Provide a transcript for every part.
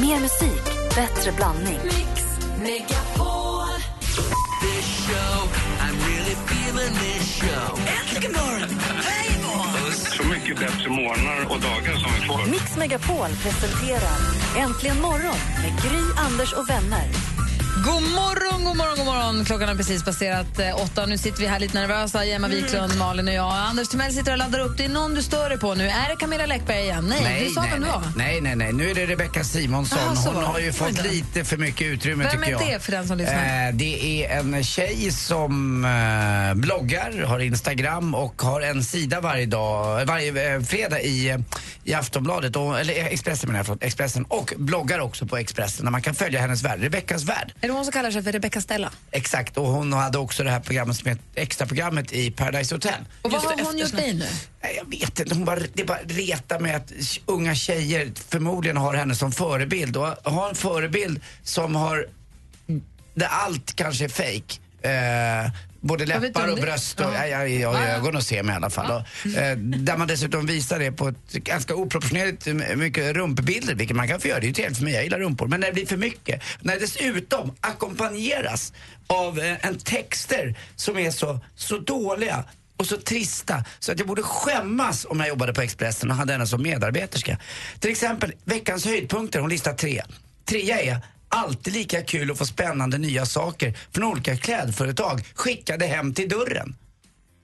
Mer musik, bättre blandning. Mix Megapol. this show. I'm really feeling this show. Äntligen morgon! Hej då! Så mycket bättre morgnar och dagar som vi får. Mix Megapol presenterar Äntligen morgon med Gry, Anders och vänner. God morgon, god morgon, god morgon. Klockan har precis passerat eh, åtta. Nu sitter vi här lite nervösa, Gemma Wiklund, Malin och jag. Anders Timell sitter och laddar upp. Det är någon du stör dig på nu. Är det Camilla Läckberg igen? Nej, du sa nej, vem det nej, var. nej, nej, nej. Nu är det Rebecca Simonsson. Jaha, så Hon var det. har ju fått då. lite för mycket utrymme Vem tycker är jag. det för den som lyssnar? Eh, det är en tjej som eh, bloggar, har Instagram och har en sida varje dag, varje eh, fredag i, eh, i Aftonbladet, och, eller eh, Expressen menar jag, förlåt, Expressen och bloggar också på Expressen där man kan följa hennes värld, Rebeckas värld. Är det hon som kallar sig för Rebecca Stella? Exakt, och hon hade också det här programmet som heter extraprogrammet i Paradise Hotel. Och vad har hon gjort dig nu? Jag vet inte, hon bara, det bara retar med att unga tjejer förmodligen har henne som förebild och ha en förebild som har, där allt kanske är fejk. Eh, både läppar och bröst och, Ja. ja. Ja, och ögon och ser mig i alla fall. Och, eh, där man dessutom visar det på ett ganska oproportionerligt mycket rumpbilder, vilket man kan få göra. Det är ju trevligt för mig, jag gillar rumpor. Men när det blir för mycket, när det dessutom ackompanjeras av eh, en texter som är så, så dåliga och så trista så att jag borde skämmas om jag jobbade på Expressen och hade henne som medarbeterska. Till exempel veckans höjdpunkter, hon listar tre. Trea är alltid lika kul att få spännande nya saker från olika klädföretag skickade hem till dörren.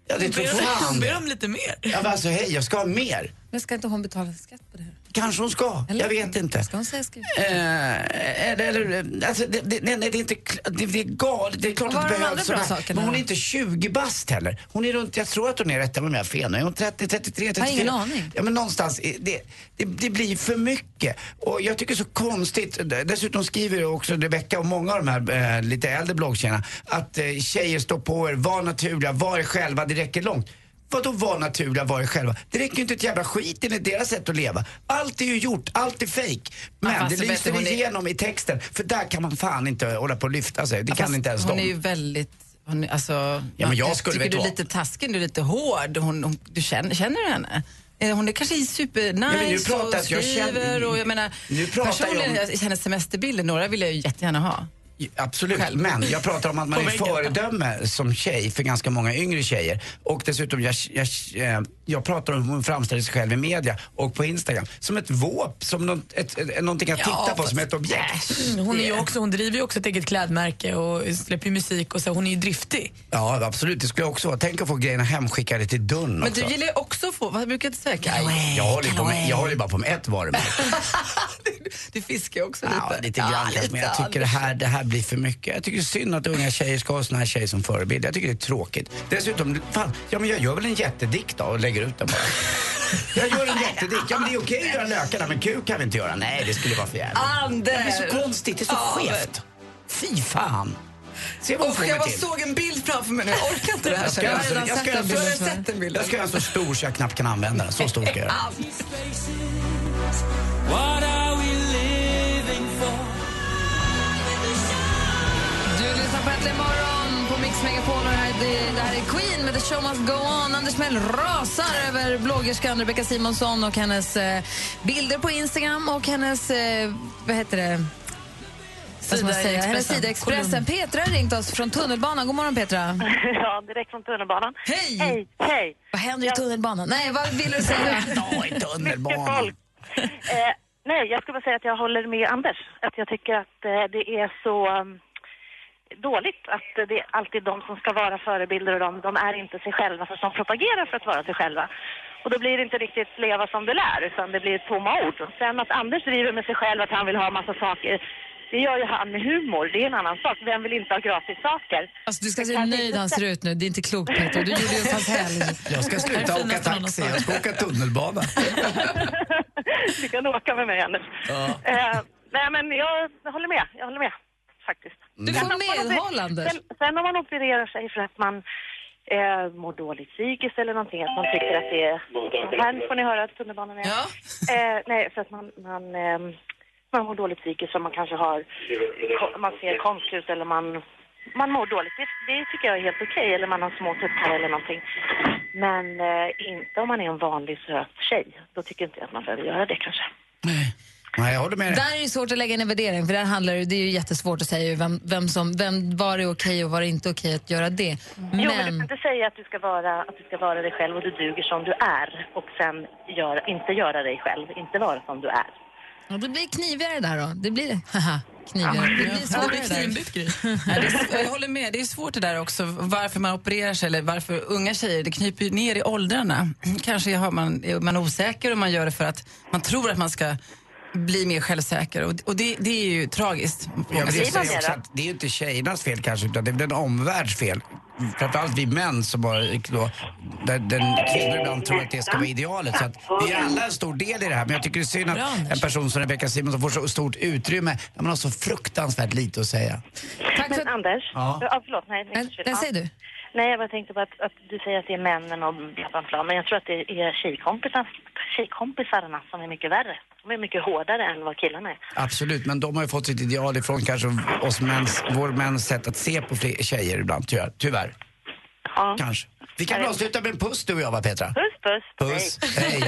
Ja, det tror fan Ber det. om lite mer. Ja, men alltså hej, jag ska ha mer. Men ska inte hon betala skatt på det här? Kanske hon ska, Eller? jag vet inte. Ska hon säga skriv? Eh, eller, eller, alltså, det, det, nej, det är inte det, det är galet. Det är klart att det behövs bra Men hon är inte 20 bast heller. Hon är runt, jag tror att hon är, rätta mig om jag har fel nu, är hon 30, 33, 34? ingen aning. Ja men någonstans, det, det, det blir för mycket. Och jag tycker så konstigt, dessutom skriver också Rebecca och många av de här eh, lite äldre bloggtjejerna att eh, tjejer står på er, var naturliga, var er själva, det räcker långt. Vadå var naturliga, var er själva? Det räcker ju inte ett jävla skit enligt deras sätt att leva. Allt är ju gjort, allt är fejk. Men fast det lyser hon är- igenom i texten. För där kan man fan inte hålla på och lyfta sig. Det kan Fast inte ens hon de. är ju väldigt... Hon, alltså, Ja, men jag jag skulle tycker du är lite taskig, du är lite hård. Hon, hon, du känner, känner du henne? Eh, Hon är kanske supernice pratar och jag- jag skriver känner- och jag menar, Nu pratar jag om- personligen, jag... hennes semesterbilder, några vill jag ju jättegärna ha. Absolut, Själv. men jag pratar om att man är föredöme som tjej för ganska många yngre tjejer. Och dessutom, jag, jag, eh, jag pratar om hur hon framställer sig själv i media och på Instagram. Som ett våp, som något, ett, ett, någonting att titta på, som ett objekt. Hon, är ju också, hon driver ju också ett eget klädmärke och släpper musik och så. Hon är ju driftig. Ja, absolut, det skulle jag också vara. Tänk att få grejerna hemskickade till dörren Men också. du gillar ju också att få, vad brukar du säga? Jag håller, ju på med, jag håller ju bara på med ett varumärke. du fiskar ju också lite. Ja, lite grann Ja, kanske, men jag lite, tycker det här, det här blir för mycket. Jag tycker det är synd att unga tjejer ska ha såna här tjejer som förebild. Jag tycker det är tråkigt. Dessutom, fan, ja men jag gör väl en jättedikt då och lägger ut den bara. Jag gör en jättedikt. Ja men det är okej att göra lökarna, men kuk kan vi inte göra. Nej, det skulle vara för jävligt. Anders! Det är så konstigt, det är så skevt. Fy fan. Se vad jag bara såg en bild framför mig nu, jag orkar inte det här. Jag ska, känner alltså, jag. ska, Jag sett den bilden. jag ska göra så stor så jag knappt kan använda den. Så stor ska jag göra. på Äntligen morgon på Mix Megapol det här, det, det här är Queen med The Show Must Go On. Anders Mell rasar över bloggerskan Rebecca Simonsson och hennes eh, bilder på Instagram och hennes, eh, vad heter det? Vad Sida säga? Hennes Expressen. sida Expressen. Petra har ringt oss från tunnelbanan. God morgon Petra. Ja, direkt från tunnelbanan. Hej! Hej, hej. Vad händer i tunnelbanan? Nej, vad vill du säga? Ja, i Mycket tunnelbanan. folk. Eh, nej, jag skulle bara säga att jag håller med Anders. Att jag tycker att eh, det är så um, dåligt att det är alltid de som ska vara förebilder och de, de är inte sig själva för som propagerar för att vara sig själva. Och då blir det inte riktigt leva som du lär utan det blir tomma ord. Sen att Anders driver med sig själv att han vill ha massa saker det gör ju han med humor, det är en annan sak. Vem vill inte ha gratis saker? Alltså, du ska se hur nöjd han ser ut nu. Det är inte klokt Petra. Du gjorde ju hans helg. Jag ska sluta Det åka taxi, jag ska åka tunnelbana. du kan åka med mig, Anders. Eh, nej, men jag håller med. Jag håller med, faktiskt. Du får man medhåll, Anders. Sen, sen om man opererar sig för att man eh, mår dåligt psykiskt eller någonting, att man tycker att det är... Här får ni höra att tunnelbanan är... Ja. Eh, nej, för att man, man, eh, man mår dåligt psykiskt så man kanske har... Man ser konstig ut eller man... Man mår dåligt, det, det tycker jag är helt okej. Eller man har små tuttar eller någonting. Men eh, inte om man är en vanlig söt tjej. Då tycker inte jag att man behöver göra det kanske. Nej, jag håller med dig. Där är det svårt att lägga in en värdering, för där handlar det, det är ju jättesvårt att säga vem, vem som, vem, var det är okej och var det inte okej att göra det. Jo, men du kan Men, inte säga att du ska vara, att du ska vara dig själv och du duger som du är och sen göra, inte göra dig själv, inte vara som du är. ja, det blir knivigare där då. Det blir, haha, knivigare. Det blir svårare där. Ja, det är, jag håller med, det är svårt det där också, varför man opererar sig eller varför unga tjejer, det knyper ju ner i åldrarna. Kanske har man, är man osäker och man gör det för att man tror att man ska bli mer självsäker och, och det, det är ju tragiskt. Jag vill säga det också att det är ju inte tjejernas fel kanske, utan det är väl en omvärlds fel. Framförallt vi män som har då, där den kvinnor ibland tror att det ska vara idealet. Så att vi är alla en stor del i det här. Men jag tycker det är synd att en person som Rebecca Simonsson får så stort utrymme när man har så fruktansvärt lite att säga. Tack Men för, Anders, Ja. ja. förlåt, nej. Inte ja, säg du. Nej, jag bara tänkte på att, att du säger att det är männen och bla bla men jag tror att det är tjejkompisarna, tjejkompisarna som är mycket värre. De är mycket hårdare än vad killarna är. Absolut, men de har ju fått sitt ideal ifrån kanske oss mäns, vår mäns sätt att se på fler tjejer ibland, tyvärr. Ja. Kanske. Vi kan väl avsluta med en puss du och jag va Petra? Puss, puss. Puss. Hej.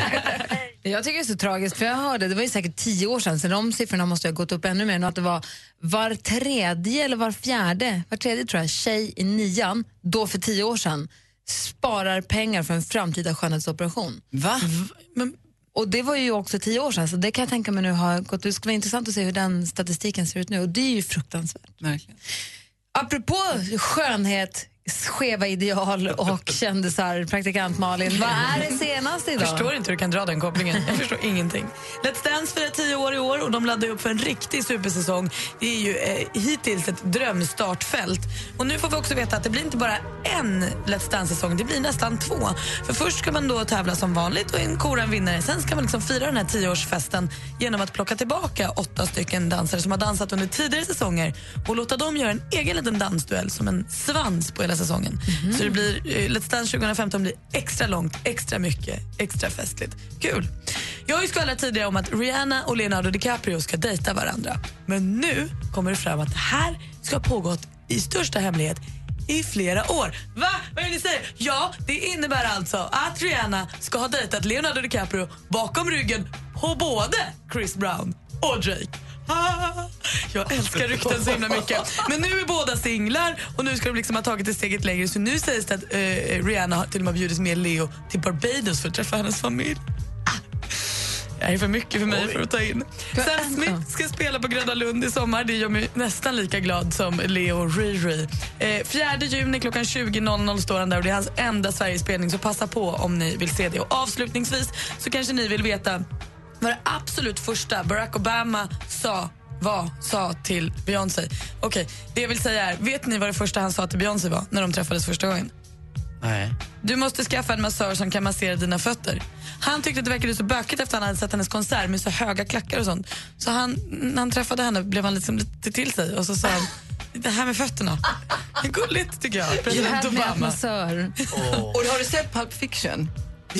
Jag tycker det är så tragiskt, för jag hörde, det var ju säkert tio år sedan, så de siffrorna måste ha gått upp ännu mer, nu, att det var var tredje eller var fjärde, var tredje tror jag, tjej i nian, då för tio år sedan, sparar pengar för en framtida skönhetsoperation. Va? Men Och det var ju också tio år sedan, så det kan jag tänka mig nu har gått Det skulle vara intressant att se hur den statistiken ser ut nu och det är ju fruktansvärt. Verkligen. Apropå skönhet, skeva ideal och kändisar, praktikant Malin, vad är det senaste Jag idag? förstår inte hur du kan dra den kopplingen. Jag förstår ingenting. Let's Dance firar tio år i år och de laddar upp för en riktig supersäsong. Det är ju eh, hittills ett drömstartfält. Och nu får vi också veta att det blir inte bara en Let's Dance-säsong, det blir nästan två. För först ska man då tävla som vanligt och en kora en vinnare. Sen ska man liksom fira den här tioårsfesten genom att plocka tillbaka åtta stycken dansare som har dansat under tidigare säsonger och låta dem göra en egen liten dansduell som en svans på hela säsongen. Så det blir, eh, Let's Dance 2015 blir extra långt, extra mycket, extra festligt. Kul! Jag har ju skvallrat tidigare om att Rihanna och Leonardo DiCaprio ska dejta varandra. Men nu kommer det fram att det här ska ha pågått i största hemlighet i flera år. Va? Vad är det ni säger? Ja, det innebär alltså att Rihanna ska ha dejtat Leonardo DiCaprio bakom ryggen på både Chris Brown och Drake. Ah, jag älskar rykten så himla mycket. Men nu är båda singlar och nu ska de liksom ha tagit ett steget längre. Så nu sägs det att eh, Rihanna har till och med bjudit med Leo till Barbados för att träffa hennes familj. Det här är för mycket för mig för att ta in. Sam Smith ska spela på Gröna Lund i sommar. Det gör mig nästan lika glad som Leo Riri. Eh, 4 juni klockan 20.00 står han där och det är hans enda Sverigespelning så passa på om ni vill se det. Och avslutningsvis så kanske ni vill veta vad det absolut första Barack Obama sa vad sa till Beyoncé. Okej, det jag vill säga är, vet ni vad det första han sa till Beyoncé var när de träffades första gången? Nej. Du måste skaffa en massör som kan massera dina fötter. Han tyckte att det verkade så bökigt efter att han hade sett hennes konsert med så höga klackar och sånt. Så han, när han träffade henne blev han liksom lite till sig och så sa han det här med fötterna. Det är gulligt tycker jag. President här med Obama. massör. Och har du sett Pulp Fiction?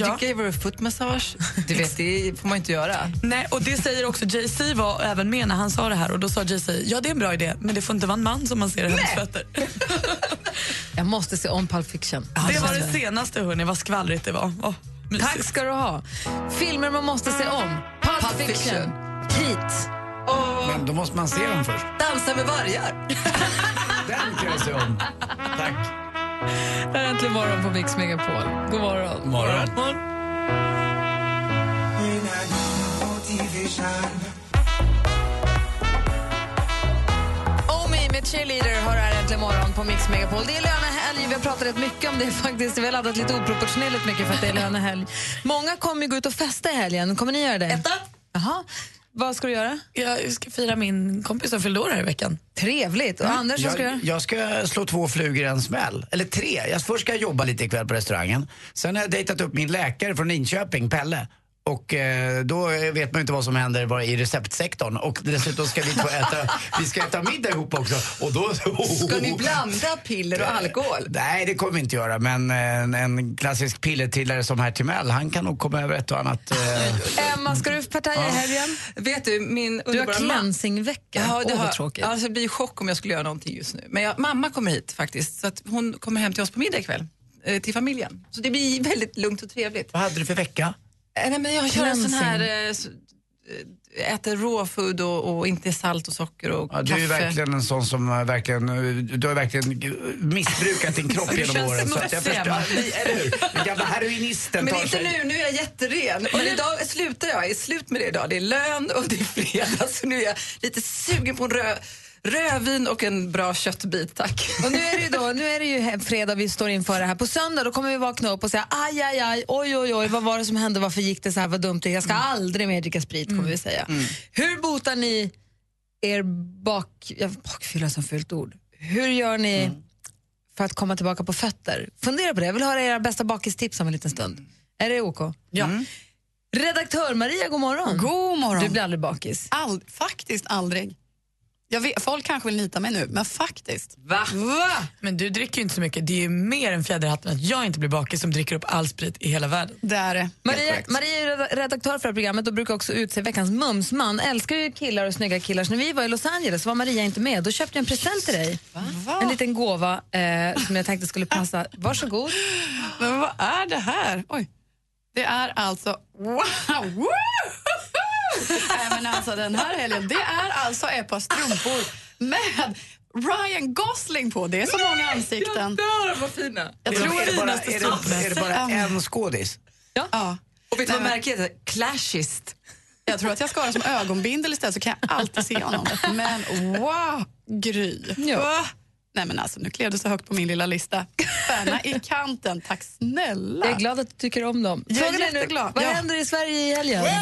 Ja. you give her a foot massage? Du vet, det får man inte göra. Nej, och det säger också Jay-Z var även med när han sa det här och då sa Jay-Z, ja det är en bra idé men det får inte vara en man som masserar hennes fötter. Jag måste se om Pulp Fiction. Det var det senaste hörni, vad skvallrigt det var. Mysigt. Tack ska du ha. Filmer man måste se om. Pulp, Pulp Fiction. Fiction. Heat. Men då måste man se dem först. Dansa med vargar. Den kan jag se om. Tack. Det här är Äntligen morgon på Mix Megapol. God morgon. Morgon. Omi med Cheerleader har här Äntligen morgon på Mix Megapol. Det är lönehelg. Vi har pratat rätt mycket om det faktiskt. Vi har laddat lite oproportionerligt mycket för att det är lönehelg. Många kommer ju gå ut och festa i helgen. Kommer ni göra det? Etta. Jaha. Vad ska du göra? Jag ska fira min kompis som fyllde år här i veckan. Trevligt. Och Anders, vad ska du Jag, göra? jag ska slå två flugor i en smäll. Eller tre. Jag, först ska jag jobba lite ikväll på restaurangen. Sen har jag dejtat upp min läkare från Linköping, Pelle. Och eh, då vet man inte vad som händer bara i receptsektorn. Och dessutom ska vi få äta, vi ska äta middag ihop också. Och då, Ska ni blanda piller och alkohol? Nej, det kommer vi inte göra. Men eh, en, en klassisk pillertrillare som herr Timell, han kan nog komma över ett och annat. Eh, Emma, ska du partaja i helgen? Vet du, min Du har cleansingvecka. Ja, det vad har, tråkigt. alltså, det blir chock om jag skulle göra någonting just nu. Men jag, mamma kommer hit faktiskt, så att hon kommer hem till oss på middag ikväll. eh, Till familjen. Så det blir väldigt lugnt och trevligt. vad hade du för vecka? Eh, Nej, men jag kör en sån här eh, eh, äter råfood och, och inte salt och socker och Ja, du kaffe. är verkligen en sån som har verkligen, eh, du har verkligen missbrukat din kropp Du genom känns åren. Så att jag smutsig, förstår, Emma. Eller hur? Den gamla heroinisten Men tar inte sig... nu, nu är jag jätteren. Men idag slutar jag, jag är slut med det idag. Det är lön och det är fredag så nu är jag lite sugen på en rö, rödvin och en bra köttbit, tack. Och nu är det ju, då, nu är det ju fredag vi står inför det här. På söndag då kommer vi vakna upp och säga aj, aj, aj, oj, oj, oj, vad var det som hände, varför gick det så här, vad dumt det. Jag ska aldrig mer dricka sprit kommer vi säga. Hur botar ni er bak... Ja, bakfylla som fult ord. Hur gör ni för att komma tillbaka på fötter? Fundera på det. Jag vill höra era bästa bakistips om en liten stund. Är det OK? Ja. Redaktör Maria, god morgon. God morgon. Du blir aldrig bakis. Ald- faktiskt aldrig. Jag vet, folk kanske vill nita mig nu, men faktiskt. Va? Va? Men du dricker ju inte så mycket. Det är ju mer än fjäder i hatten att jag inte blir bakis som dricker upp all sprit i hela världen. Det är det. Maria. Maria är reda- redaktör för det här programmet och brukar också utse veckans mumsman. Älskar ju killar och snygga killar. Så när vi var i Los Angeles var Maria inte med. Då köpte jag en present till dig. Va? En liten gåva eh, som jag tänkte skulle passa. Varsågod. Men vad är det här? Oj. Det är alltså... Wow! Nej, men alltså, den här helgen, det är alltså ett par strumpor med Ryan Gosling på. Det är så många ansikten. vad fina. Jag Är det, tror är, det bara, är, det, är det bara en skådis? Ja. Och vet du vad märket heter? Clashist. Jag tror att jag ska ha den som ögonbindel istället så kan jag alltid se honom. Men wow, Gry. Ja. Nej men alltså, nu klev du så högt på min lilla lista. Stjärna i kanten, tack snälla. Jag är glad att du tycker om dem. Jag är Frågan är nu, vad Ja. händer i Sverige i helgen? Jag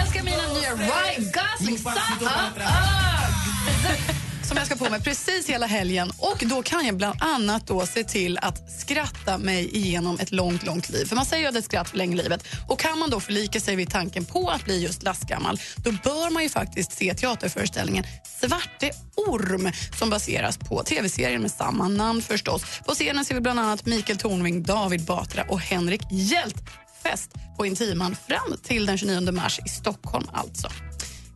älskar mina nya Ryan Gosling som jag ska på mig precis hela helgen. Och Då kan jag bland annat då se till att skratta mig igenom ett långt, långt liv. För Man säger ju att ett skratt förlänger livet. Och Kan man då förlika sig vid tanken på att bli just lastgammal då bör man ju faktiskt se teaterföreställningen Svarte Orm som baseras på tv-serien med samma namn förstås. På scenen ser vi bland annat Mikael Tornving, David Batra och Henrik Hjält fest på Intiman fram till den 29 mars i Stockholm alltså.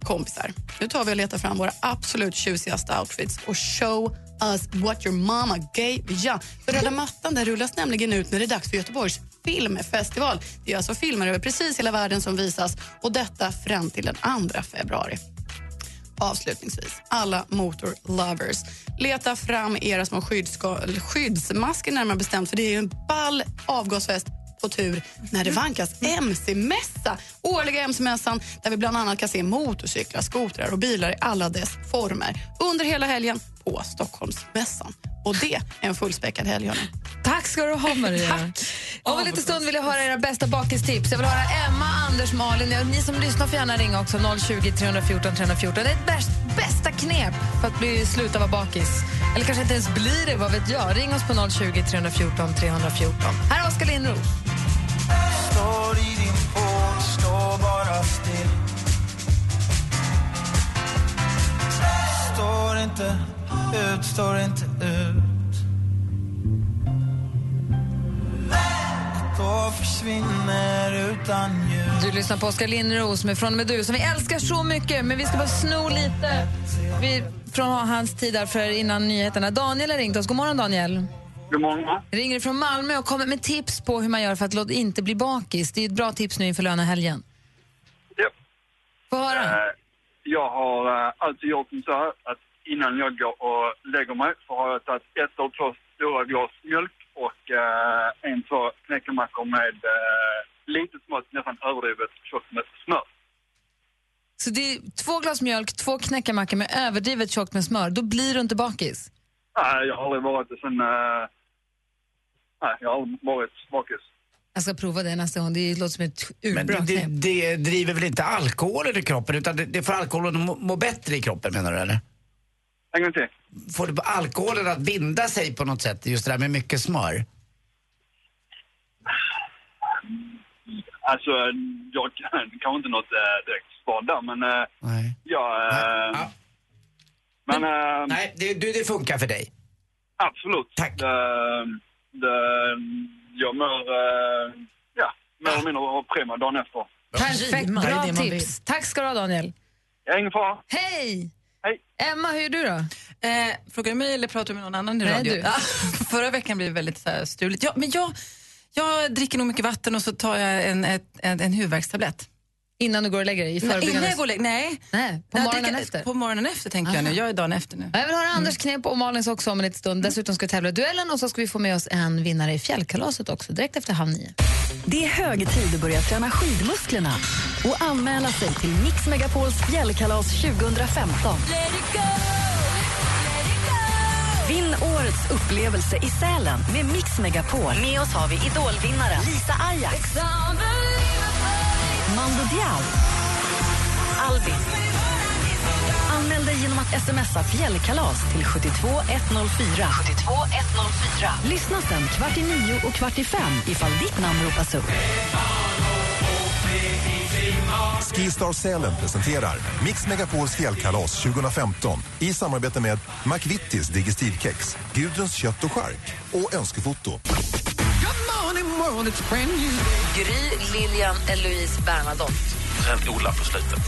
Kompisar, nu tar vi och letar fram våra absolut tjusigaste outfits och show us what your mama gave ya. För röda mattan där rullas nämligen ut när det är dags för Göteborgs filmfestival. Det är alltså filmer över precis hela världen som visas och detta fram till den 2 februari. Avslutningsvis, alla motorlovers. Leta fram era små skyddsmasker närmare bestämt för det är ju en ball avgasfest på tur när det vankas MC-mässa. Årliga MC-mässan där vi bland annat kan se motorcyklar, skotrar och bilar i alla dess former under hela helgen på Stockholmsmässan. Och det är en fullspäckad helg, hörni. Tack ska du ha, Maria. Om en liten stund vill jag höra era bästa bakistips. Jag vill höra Emma, Anders, Malin. Ni som lyssnar får gärna ringa också. 020 314 314. Det är ett bäst, bästa knep för att bli, sluta vara bakis. Eller kanske inte ens blir det, vad vet jag. Ring oss på 020 314 314. Här är Oskar Lindros. Still Står inte ut, står inte ut Då försvinner utan ljud Du lyssnar på Oskar Lindros med Från med du som vi älskar så mycket. Men vi ska bara sno lite vi, från hans tid där för innan nyheterna. Daniel har ringt oss. God morgon, Daniel. God morgon. Ringer från Malmö och kommer med tips på hur man gör för att låt inte bli bakis. Det är ett bra tips nu inför lönehelgen. Få höra. Eh, Jag har eh, alltid gjort så här att innan jag går och lägger mig så har jag tagit ett eller två stora glas mjölk och eh, en, två knäckemackor med eh, lite smått, nästan överdrivet tjockt med smör. Så det är två glas mjölk, två knäckemackor med överdrivet tjockt med smör. Då blir du inte bakis. Nej, jag har aldrig varit det sen... eh, nej, jag har aldrig varit bakis. Jag ska prova det nästa gång. Det låter som ett Men urbra det, knep. det driver väl inte alkoholen i kroppen utan det, det får alkoholen att må, må bättre i kroppen menar du eller? En gång till. Får det alkoholen att binda sig på något sätt, just det där med mycket smör? Alltså, jag kan kanske inte något eh, direkt svar där, men eh, Nej. ja... Eh, Ja. Men, eh, Nej, det, du, det funkar för dig. absolut. Tack. Det, det, jag mår, eh, ja, mer eller mindre prima dagen efter. Perfekt, Prima, det är bra det man tips. Tack ska du ha, Daniel. Ja, ingen fara. Hej! Hej. Emma, hur är du då? Eh, frågar du mig eller pratar du med någon annan i Nej, radio? du. Ja, förra veckan blev det väldigt så här, stuligt. Ja, men jag, Jag dricker nog mycket vatten och så tar jag en, ett, en, en huvudvärkstablett. Innan du går och lägger dig? I Nej, innan jag går och lägger Nej. Nej, på morgonen dricker- efter? På morgonen efter tänker jag nu. Jag är dagen efter nu. Jag vill höra Anders knep och Malins också om en liten stund. Dessutom ska vi tävla i duellen och så ska vi få med oss en vinnare i fjällkalaset också direkt efter halv nio. Det är hög tid att börja träna skidmusklerna och anmäla sig till Mix Megapols fjällkalas 2015. Vinn årets upplevelse i Sälen med Mix Megapol. Med oss har vi idolvinnaren Lisa Ajax, Mando Diao, Albin. Anmäl dig genom att smsa fjällkalas till 72104. 72104. Lyssna sen kvart i nio och kvart i fem ifall ditt namn ropas upp. Skistar Sälen presenterar Mix Megapols fjällkalas 2015 i samarbete med McVittys Digestivkex, Gudruns kött och chark och Önskefoto. Gry, Lilian, Eloise, Bernadotte. Sen Ola på slutet.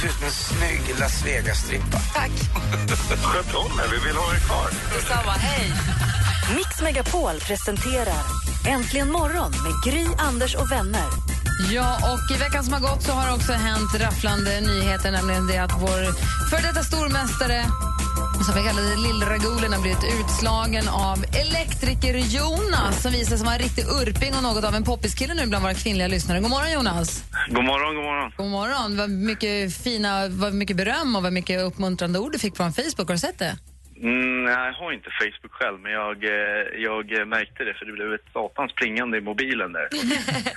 Du är en snygg Las Vegas-strippa. Tack. Sköt om er, vi vill ha er kvar. Detsamma, hej. Mix Megapol presenterar Äntligen morgon med Gry, Anders och vänner. Ja, och i veckan som har gått så har också hänt rafflande nyheter, nämligen det att vår före detta stormästare som vi kallade Lill-Ragulen har blivit utslagen av elektriker Jonas som visar sig vara en riktig urping och något av en poppiskille nu bland våra kvinnliga lyssnare. God morgon Jonas! God morgon, god morgon. God morgon! Vad mycket fina, vad mycket beröm och vad mycket uppmuntrande ord du fick från Facebook. Har du sett det? Mm, nej, jag har inte Facebook själv, men jag, eh, jag märkte det för det blev ett satans plingande i mobilen där.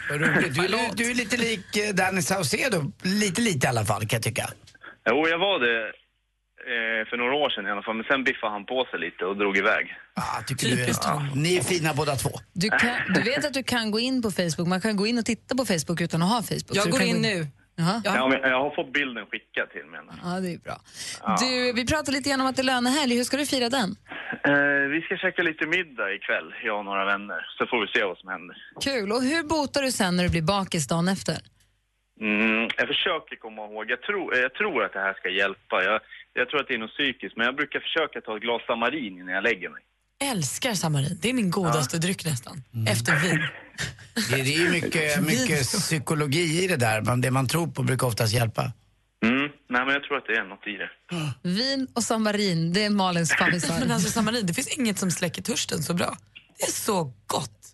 Du, är- du är lite lik eh, Danny Saucedo. Lite, lite i alla fall kan jag tycka. Jo, jag var det eh, för några år sedan i alla fall, men sen biffade han på sig lite och drog iväg. Ah, tycker du är, ja, ni är fina båda två. Du, kan, du vet att du kan gå in på Facebook, man kan gå in och titta på Facebook utan att ha Facebook. Jag går in gå nu. Jaha. Ja. men jag har fått bilden skickad till mig. Ja, det är bra. Du, vi pratade lite grann om att det är lönehelg. Hur ska du fira den? Eh, vi ska käka lite middag ikväll, jag och några vänner, så får vi se vad som händer. Kul. Och hur botar du sen när du blir bakis dagen efter? Mm, jag försöker komma ihåg. Jag tror, jag tror att det här ska hjälpa. Jag, jag tror att det är något psykiskt, men jag brukar försöka ta ett glas samarin innan jag lägger mig. Älskar samarin. Det är min godaste dryck nästan. Efter vin. Det, det är ju mycket, mycket psykologi i det där, men det man tror på brukar oftast hjälpa. Mm, nej, men jag tror att det är något i det. Vin och samarin, det är Malins favorit. Men alltså samarin, det finns inget som släcker törsten så bra. Det är så gott.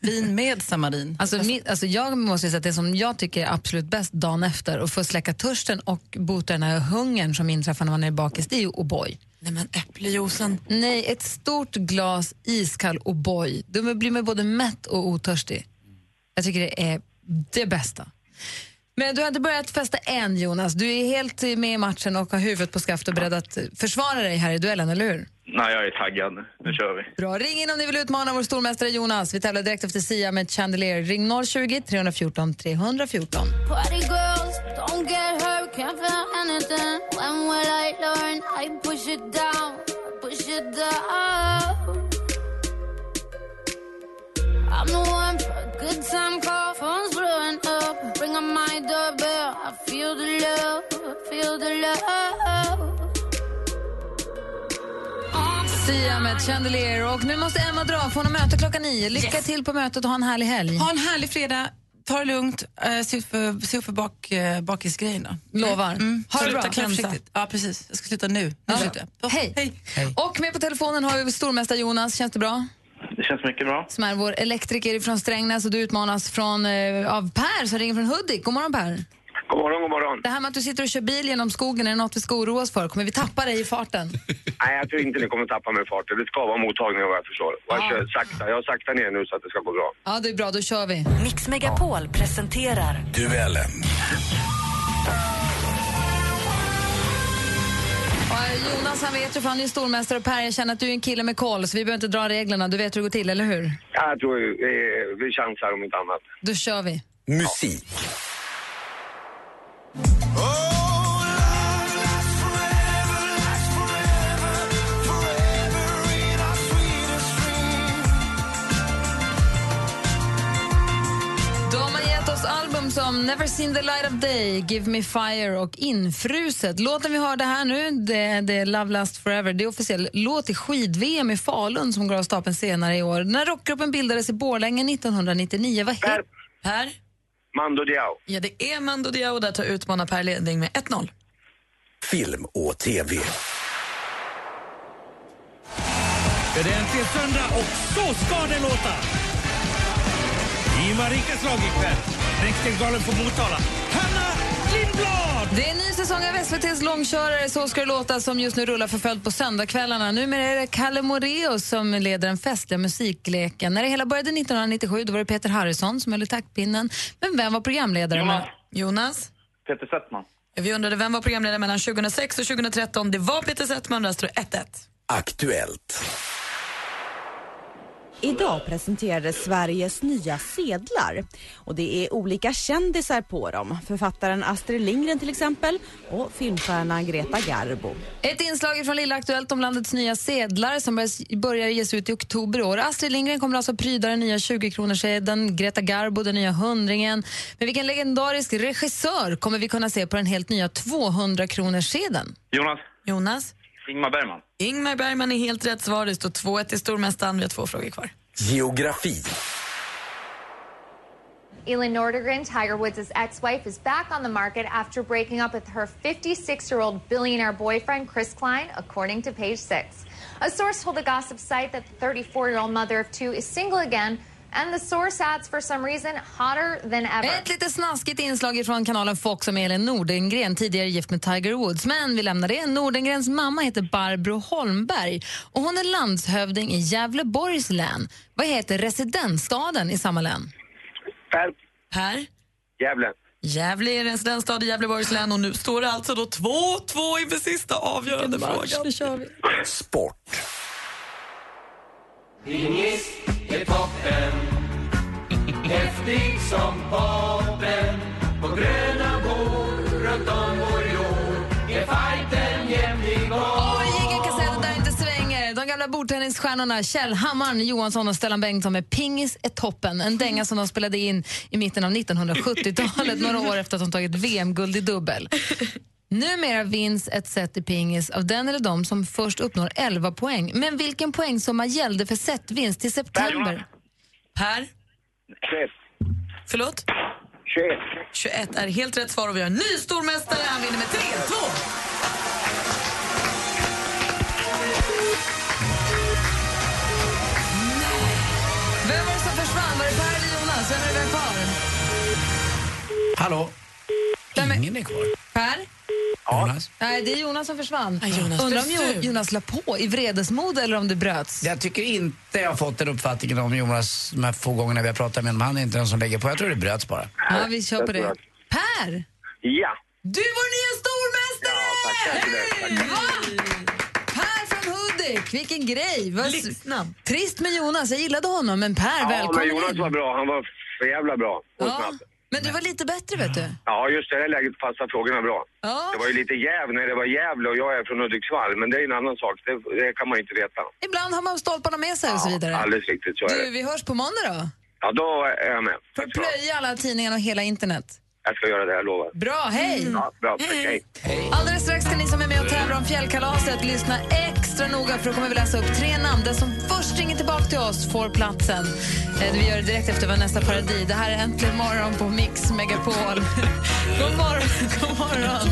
Vin med samarin. Alltså, min, alltså jag måste säga att det som jag tycker är absolut bäst dagen efter och få släcka törsten och bota den här hungern som inträffar när man är bakis, det är ju O'boy. Nej men äppeljuicen. Nej, ett stort glas iskall O'boy. Då blir man både mätt och otörstig. Jag tycker det är det bästa. Men du har inte börjat festa än Jonas. Du är helt med i matchen och har huvudet på skaft och beredd att försvara dig här i duellen, eller hur? Nej, jag är taggad. Nu kör vi. Bra. Ring in om ni vill utmana vår stormästare Jonas. Vi tävlar direkt efter Sia med Chandelier. Ring 020 314 314. Party girls, don't get hurt, can't feel anything. When will I learn? I push it down, push it down. I'm the one for a good time call, phone's blowing up. Bring on my doorbell, I feel the love, feel the love. Sia med Chandelier. Och nu måste Emma dra, för hon har möte klockan nio. Lycka till på mötet och ha en härlig helg. Ha en härlig fredag. Ta det lugnt. Uh, se upp för, se upp för bak, uh, bakisgrejen då. Lovar. Mm. Ha det Sluta, bra. klä Hälsa. försiktigt. Ja, precis. Jag ska sluta nu. nu Ja. slutar jag. Hej. Hej. Och med på telefonen har vi stormästare Jonas. Känns det bra? Det känns mycket bra. Som är vår elektriker från Strängnäs och du utmanas från, eh, av Per som ringer från Hudik. God morgon Per. God morgon, god morgon. Det här med att du sitter och kör bil genom skogen, är det något vi ska oroa oss för? Kommer vi tappa dig i farten? Nej, jag tror inte ni kommer tappa mig i farten. Det ska vara mottagning vad jag förstår. Och Jag kör sakta. Jag saktar ner nu så att det ska gå bra. Ja, det är bra. Då kör vi. Mix Megapol presenterar Duellen. Jonas han vet ju, för han är ju stormästare och Per, jag känner att du är en kille med koll så vi behöver inte dra reglerna. Du vet hur det går till, eller hur? Ja, Jag tror eh, vi chansar om inte annat. Då kör vi. Musik. De som Never seen the light of day, Give me fire och Infruset. Låten vi hörde här nu, det, det är Love last forever. Det är officiell låt i skid-VM i Falun som går av stapeln senare i år. När rockgruppen bildades i Borlänge 1999, vad heter... Per? Mando Diao. Ja, det är Mando Diao där tar utmanar Per ledning med 1-0. Film och TV. Är det äntligen söndag och så ska det låta! I Marikas lag ikväll, Växelgalen på Motala, Hanna Lindblad! Det är en ny säsong av SVTs långkörare Så ska det låta som just nu rullar för fullt på söndagskvällarna. Numera är det Kalle Moreus som leder den festliga musikleken. När det hela började 1997 då var det Peter Harrison som höll i taktpinnen. Men vem var programledare? Jonas. Jonas? Peter Settman. Vi undrade vem var programledare mellan 2006 och 2013. Det var Peter Settman, där står det 1-1. Aktuellt. Idag presenterades Sveriges nya sedlar och det är olika kändisar på dem. Författaren Astrid Lindgren till exempel och filmstjärnan Greta Garbo. Ett inslag från Lilla Aktuellt om landets nya sedlar som börjar- ges ut i oktober i år. Astrid Lindgren kommer alltså pryda den nya 20-kronorssedeln, Greta Garbo den nya hundringen. Men vilken legendarisk regissör kommer vi kunna se på den helt nya 200-kronorssedeln? Jonas. Jonas? Ingmar Bergman. Ingmar Bergman är helt rätt svar. Det står 2-1 till stormästaren. Vi har två frågor kvar. Geografi. Elin Nordegren, Tiger Woods' ex-wife, is back on the market after breaking up with her 56-year-old billionaire boyfriend, Chris Klein, according to Page Six. A source told the gossip site that the 34-year-old mother of two is single again, and the source adds, for some reason, hotter than ever. Ett lite snaskigt inslag från kanalen Fox om Elin Nordengren, tidigare gift med Tiger Woods. Men vi lämnar det. Nordengrens mamma heter Barbro Holmberg och hon är landshövding i Gävleborgs län. Vad heter residensstaden i samma län? Per. Per? Gävle. Gävle är residensstad i Gävleborgs län och nu står det alltså då 2-2 inför sista avgörande frågan. Nu kör vi. Sport. Pingis är toppen Häftig som vapen. På gröna bord runt om gamla bordtennisstjärnorna Kjell Hammaren Johansson och Stellan Bengtsson med Pingis är toppen. En dänga som de spelade in i mitten av 1970-talet, några år efter att de tagit VM-guld i dubbel. Numera vinns ett set i pingis av den eller de som först uppnår 11 poäng. Men vilken poängsumma gällde för setvinst till september? Per? 21. Förlåt? 21. 21 är helt rätt svar och vi har en ny stormästare. Han vinner med 3-2. Hallå? Ingen är kvar. Per? Jonas? Nej, det är Jonas som försvann. Jonas Undrar om Jo-. Jonas la på i vredesmod eller om det bröts. Jag tycker inte jag har fått den uppfattningen om Jonas de här få gångerna vi har pratat med honom. Han är inte den som lägger på. Jag tror det bröts bara. Ja, vi kör på det. Per! Ja. Du vår nya stormästare! tack för det. Tack. Va? Per från Hudik, vilken grej! Vad s- Blixtsnabb. Trist med Jonas, jag gillade honom, men Per, Ja, men välkommen Jonas in. var bra. Han var för jävla bra och Ja, snabb. Men du var lite bättre, vet du. Ja, just det här läget passar frågorna bra. Ja. Det var ju lite jäv när det var Gävle och jag är från Hudiksvall, men det är en annan sak. Det, det kan man ju inte veta. Ibland har man stolparna med sig och så vidare. Alldeles riktigt, så är Du, det. vi hörs på måndag då. Ja, då är jag med. Får plöja alla tidningarna och hela internet. Jag ska göra det, jag lovar. Bra, hej! Ja, bra, tack, hej. Alldeles strax ska ni som är med och tävlar om fjällkalaset lyssna extra noga för då kommer vi läsa upp tre namn. Den som först ringer tillbaka till oss får platsen. Eh, Vi gör det direkt efter Vanessa Paradis. Det här är Äntligen morgon på Mix Megapol. god morgon, god morgon.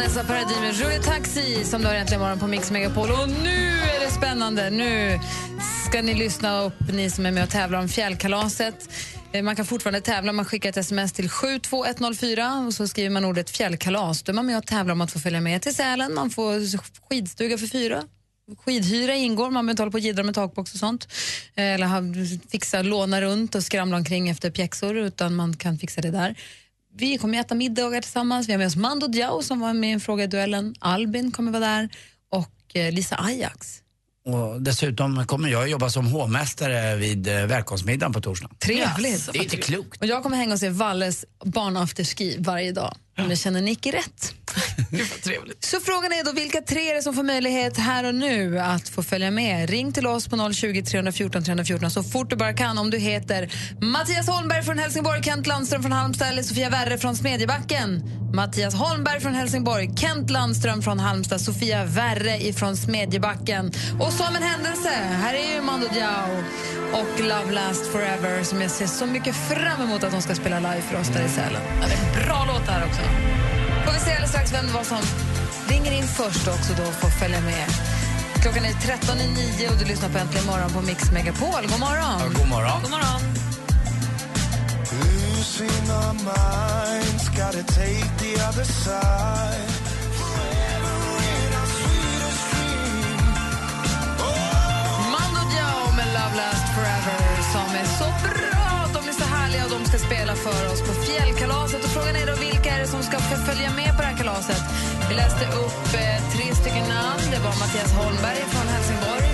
Vanessa Paradis med Jouet Taxi som du har äntligen morgon på Mix Megapol. Och nu är det spännande. Nu ska ni lyssna upp, ni som är med och tävlar om fjällkalaset. Eh, man kan fortfarande tävla. Man skickar ett sms till 72104 och så skriver man ordet fjällkalas. Då är man med och tävlar om att få följa med till Sälen. Man får skidstuga för fyra. Skidhyra ingår, man betalar på jiddra med takbox och sånt. Eh, eller fixa, låna runt och skramla omkring efter pjäxor, utan man kan fixa det där. Vi kommer äta middagar tillsammans. Vi har med oss Mando Diao som var med i en fråga i duellen. Albin kommer vara där och eh, Lisa Ajax. Och dessutom kommer jag jobba som hovmästare vid eh, välkomstmiddagen på torsdag. Trevligt. Det är inte klokt. Och jag kommer hänga och se Valles barnafterski varje dag. Jag känner Nicky rätt. Så frågan är då, vilka tre är det som får möjlighet här och nu att få följa med? Ring till oss på 020 314 314 så fort du bara kan om du heter Mattias Holmberg från Helsingborg, Kent Landström från Halmstad eller Sofia Werre från Smedjebacken. Mattias Holmberg från Helsingborg, Kent Landström från Halmstad, Sofia Werre ifrån Smedjebacken. Och som en händelse, här är ju Mando Diao och Love Last Forever som jag ser så mycket fram emot att de ska spela live för oss där i Sälen. Ja, det är en bra låt här också. Får vi se alldeles strax vem det var som ringer in först också då och får följa med. Klockan är 13 i 9 och du lyssnar på Äntligen morgon på Mix Megapol. God morgon! god morgon. God morgon. Losing our minds, gotta take the other side. Mando Diao med Love Last Forever som är så bra ska spela för oss på fjällkalaset. Och frågan är då vilka är det som ska få följa med på det här kalaset? Vi läste upp eh, tre stycken namn. Det var Mattias Holmberg från Helsingborg.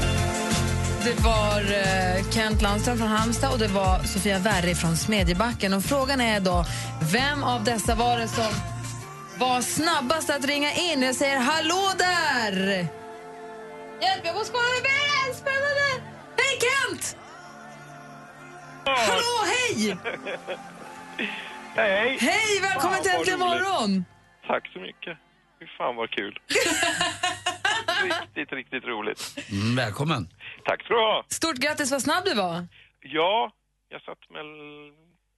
Det var eh, Kent Landström från Halmstad och det var Sofia Werri från Smedjebacken. Och frågan är då, vem av dessa var det som var snabbast att ringa in? Jag säger hallå där! Hjälp, jag måste kolla med spännande! Hallå, hej! Hej! Hej, välkommen Fan, till Äntligen morgon! Tack så mycket. Fy fan vad kul. riktigt, riktigt roligt. Mm, välkommen. Tack ska du ha. Stort grattis, vad snabb du var. Ja, jag satt väl...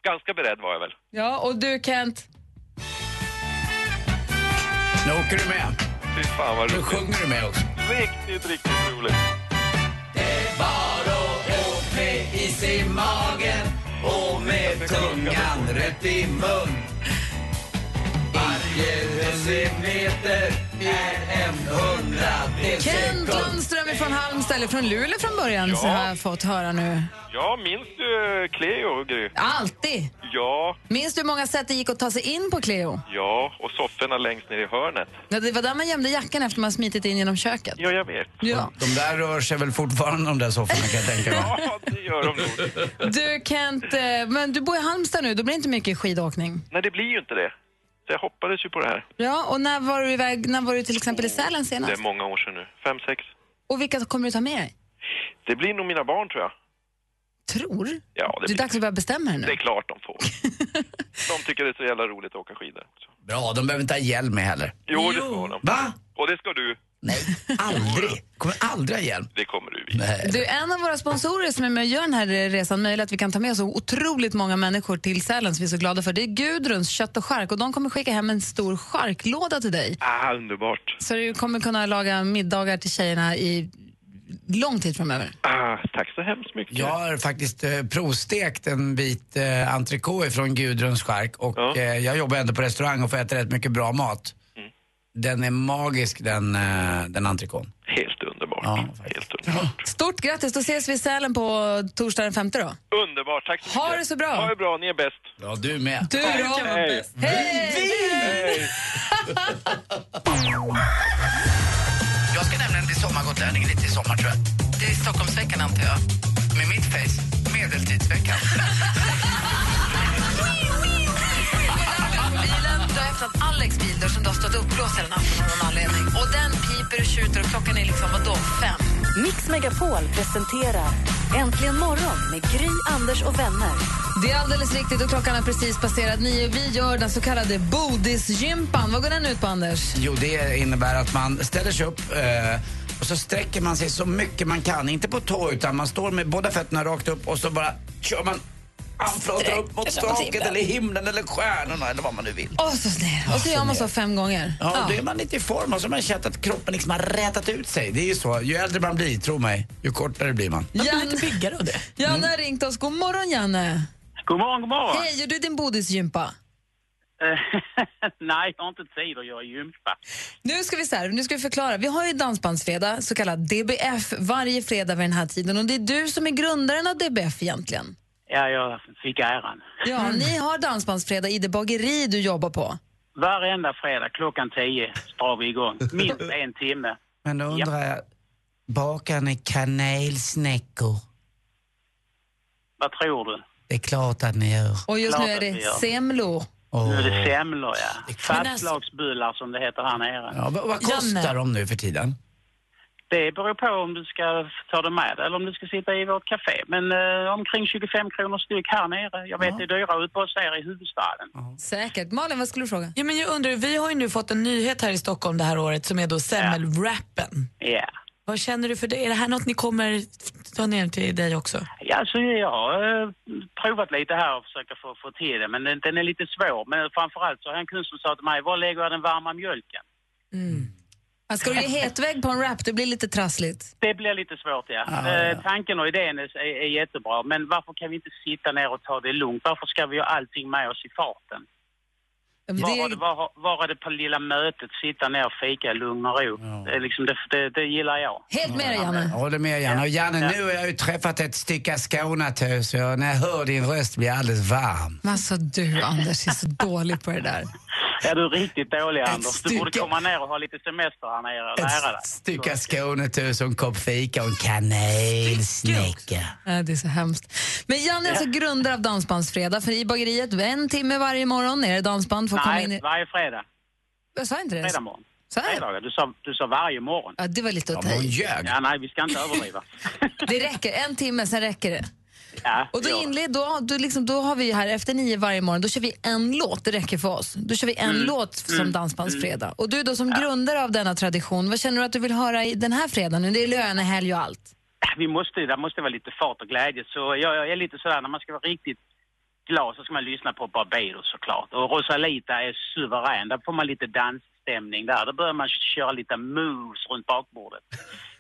Ganska beredd var jag väl. Ja, och du Kent? Nu åker du med. Fy fan vad Nu roligt. sjunger du med också. Riktigt, riktigt roligt. Is i magen och med tungan rätt i mun. Varje decimeter är en hundradels Kent är från Halmstad, eller från Luleå från början, Ja. så har jag fått höra nu. Ja, minns du Cleo, Gry? Alltid! Ja, Minns du hur många sätt det gick att ta sig in på Cleo? ja. Och sofforna längst ner i hörnet. Ja, det var där man gömde jackan efter man smitit in genom köket. Ja, jag vet. Ja. De där rör sig väl fortfarande de där sofforna kan jag tänka mig. Ja, det gör de nog. Du Kent, eh, men du bor i Halmstad nu, då blir det inte mycket skidåkning. Nej, det blir ju inte det. Jag hoppades ju på det här. Ja, och när var du iväg, när var du till exempel i Sälen Det senast? är många år sedan nu. Fem, sex. Och vilka kommer du ta med dig? Det blir nog mina barn, tror jag. Tror? Ja, det, Det är dags att börja bestämma dig nu. det är klart de får. De tycker det är så jävla roligt att åka skidor. Bra, de behöver inte ha hjälm med heller. Jo, det ska de. Va? Och det ska du. Aldrig. Kommer aldrig ha hjälm. Det kommer du vid. Nej. Du, en av våra sponsorer som är med och gör den här resan möjlig att vi kan ta med så otroligt många människor till Sälen som vi är så glada för. Det är Gudruns kött och chark och de kommer skicka hem en stor charklåda till dig. Ah, underbart. Så du kommer kunna laga middagar till tjejerna i lång tid framöver. Ah, tack så hemskt mycket. Jag har faktiskt eh, provstekt en bit eh, entrecote från Gudruns chark och eh, jag jobbar ändå på restaurang och får äta rätt mycket bra mat. Den är magisk den, eh, den entrecoten. Helt underbart. Ja, Helt underbart. Stort grattis, då ses vi i Sälen på torsdag den femte då. Underbart, tack så mycket. Ha det så bra. Ha det bra, ni är bäst. Ja, du med. Du då? Hej. Hej! Hej. Jag ska nämligen till sommargotlänningen lite i sommar tror jag. Det är Stockholmsveckan antar jag. Med mitt face, medeltidsveckan. Öppnat Alex bildörr som du har stått uppblåst hela natten av någon anledning. Och den piper och tjuter och klockan är liksom, vadå, fem? Mix Megapol presenterar Äntligen morgon med Gry, Anders och vänner. Det är alldeles riktigt och klockan har precis passerat nio. Vi gör den så kallade bodisgympan. Vad går den ut på, Anders? Jo, det innebär att man ställer sig upp eh, och så sträcker man sig så mycket man kan. Inte på tå, utan man står med båda fötterna rakt upp och så bara kör man handflator upp mot taket himlen. eller himlen eller stjärnorna eller vad man nu vill. Åh, så snäll. Och så gör man så fem gånger. Ja, då är man lite i form och så har man känt att kroppen liksom har rätat ut sig. Det är ju så. Ju äldre man blir, tro mig, ju kortare blir man. Janne, lite piggare av det. Janne har ringt oss. God morgon, Janne. God morgon, god morgon. Hej, gör du din bodisgympa? Nej, jag har inte tid att göra gympa. Nu ska vi så här, nu ska vi förklara. Vi har ju Dansbandsfredag, så kallad DBF, varje fredag vid den här tiden. Och det är du som är grundaren av DBF egentligen. Ja, jag fick äran. Ja, ni har Dansbandsfredag i det bageri du jobbar på. Varenda fredag klockan 10 drar vi igång. Minst en timme. Men då undrar jag, Bakar ni kanelsnäckor? Vad tror du? Det är klart att ni gör. Och just nu Klart är att vi det gör. semlor. Nu är det semlor, ja. Men alltså- Fastlagsbullar som det heter här nere. Ja, vad, vad kostar Janne. de nu för tiden? Det beror på om du ska ta det med eller om du ska sitta i vårt café. Men eh, omkring 25 kronor styck här nere. Jag vet det är dyrare ute hos er i huvudstaden. Säkert. Malin, vad skulle du fråga? Ja, men jag undrar, vi har ju nu fått en nyhet här i Stockholm det här året som är då semmelwrappen. Ja. Vad känner du för det? Är det här något ni kommer ta ner till dig också? Ja, alltså jag har eh, provat lite här och försöker få, få till det, men den, den är lite svår. Men framförallt så har jag en kund som sa till mig, var lägger jag den varma mjölken? Ah, Ska du ge hetvägg på en wrap? Det blir lite trassligt. Det blir lite svårt, ja. Ah, Eh, ja. tanken och idén är, är, är jättebra, men varför kan vi inte sitta ner och ta det lugnt? Varför ska vi ha allting med oss i farten? Men Var, det- det, var, var är det på lilla mötet, sitta ner och fika i lugn och ro? Det, är liksom, det, det, det gillar jag. Helt med dig, Janne. Jag håller med Janne. Och Janne, nu har jag ju träffat ett stycke Skånetös och när jag hör din röst blir jag alldeles varm. Men alltså du, Anders, är så dålig på det där. Ja, du är riktigt dålig, Anders. Du borde komma ner och ha lite semester här nere och lära dig. Ett stycke Skånetös och en kopp fika och en kanelsnäcka. Ja, det är så hemskt. Men Janne är alltså grundare av Dansbandsfredag, för i bageriet en timme varje morgon är det dansband. Får komma in Nej, i... varje fredag. Jag sa inte det? Fredag morgon. Så här? Du sa, du sa varje morgon. Ja, det var lite att ta i. Ja, nej, vi ska inte överdriva. Det räcker, en timme, sen räcker det. Ja, Och då, ja. inled, då, då, liksom, då har vi här efter nio varje morgon, då kör vi en låt, det räcker för oss. Då kör vi en Mm. låt som Mm. Dansbandsfredag. Och du då som grundare av denna tradition, vad känner du att du vill höra i den här fredagen? Det är lönehelg och allt. Vi måste, det måste vara lite fart och glädje. Så jag, jag är lite sådär, när man ska vara riktigt glad så ska man lyssna på Barbados såklart. Och Rosalita är suverän. Där får man lite dansstämning där. Då börjar man köra lite moves runt bakbordet.